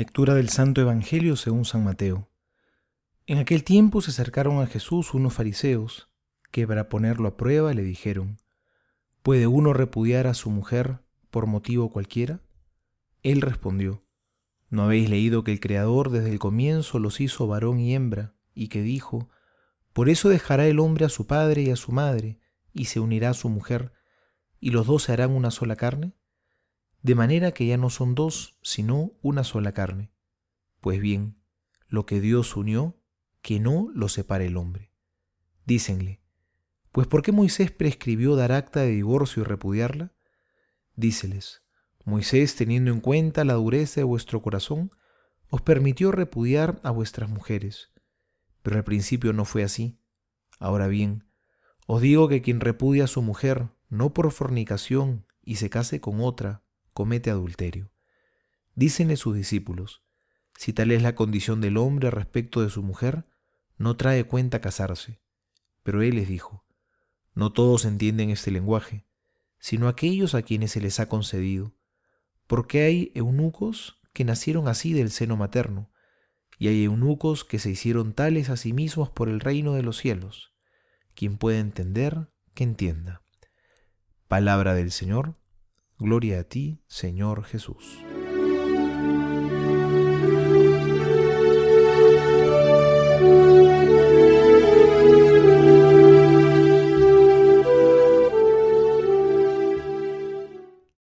Lectura del Santo Evangelio según San Mateo. En aquel tiempo se acercaron a Jesús unos fariseos, que para ponerlo a prueba le dijeron, ¿Puede uno repudiar a su mujer por motivo cualquiera? Él respondió, ¿no habéis leído que el Creador desde el comienzo los hizo varón y hembra, y que dijo, Por eso dejará el hombre a su padre y a su madre, y se unirá a su mujer, y los dos se harán una sola carne? De manera que ya no son dos, sino una sola carne. Pues bien, lo que Dios unió, que no lo separe el hombre. Dícenle, pues ¿por qué Moisés prescribió dar acta de divorcio y repudiarla? Díceles, Moisés, teniendo en cuenta la dureza de vuestro corazón, os permitió repudiar a vuestras mujeres. Pero al principio no fue así. Ahora bien, os digo que quien repudia a su mujer, no por fornicación, y se case con otra, comete adulterio. Dícenle sus discípulos, si tal es la condición del hombre respecto de su mujer, no trae cuenta casarse. Pero él les dijo, no todos entienden este lenguaje, sino aquellos a quienes se les ha concedido, porque hay eunucos que nacieron así del seno materno, y hay eunucos que se hicieron tales a sí mismos por el reino de los cielos. Quien puede entender, que entienda. Palabra del Señor Gloria a ti, Señor Jesús.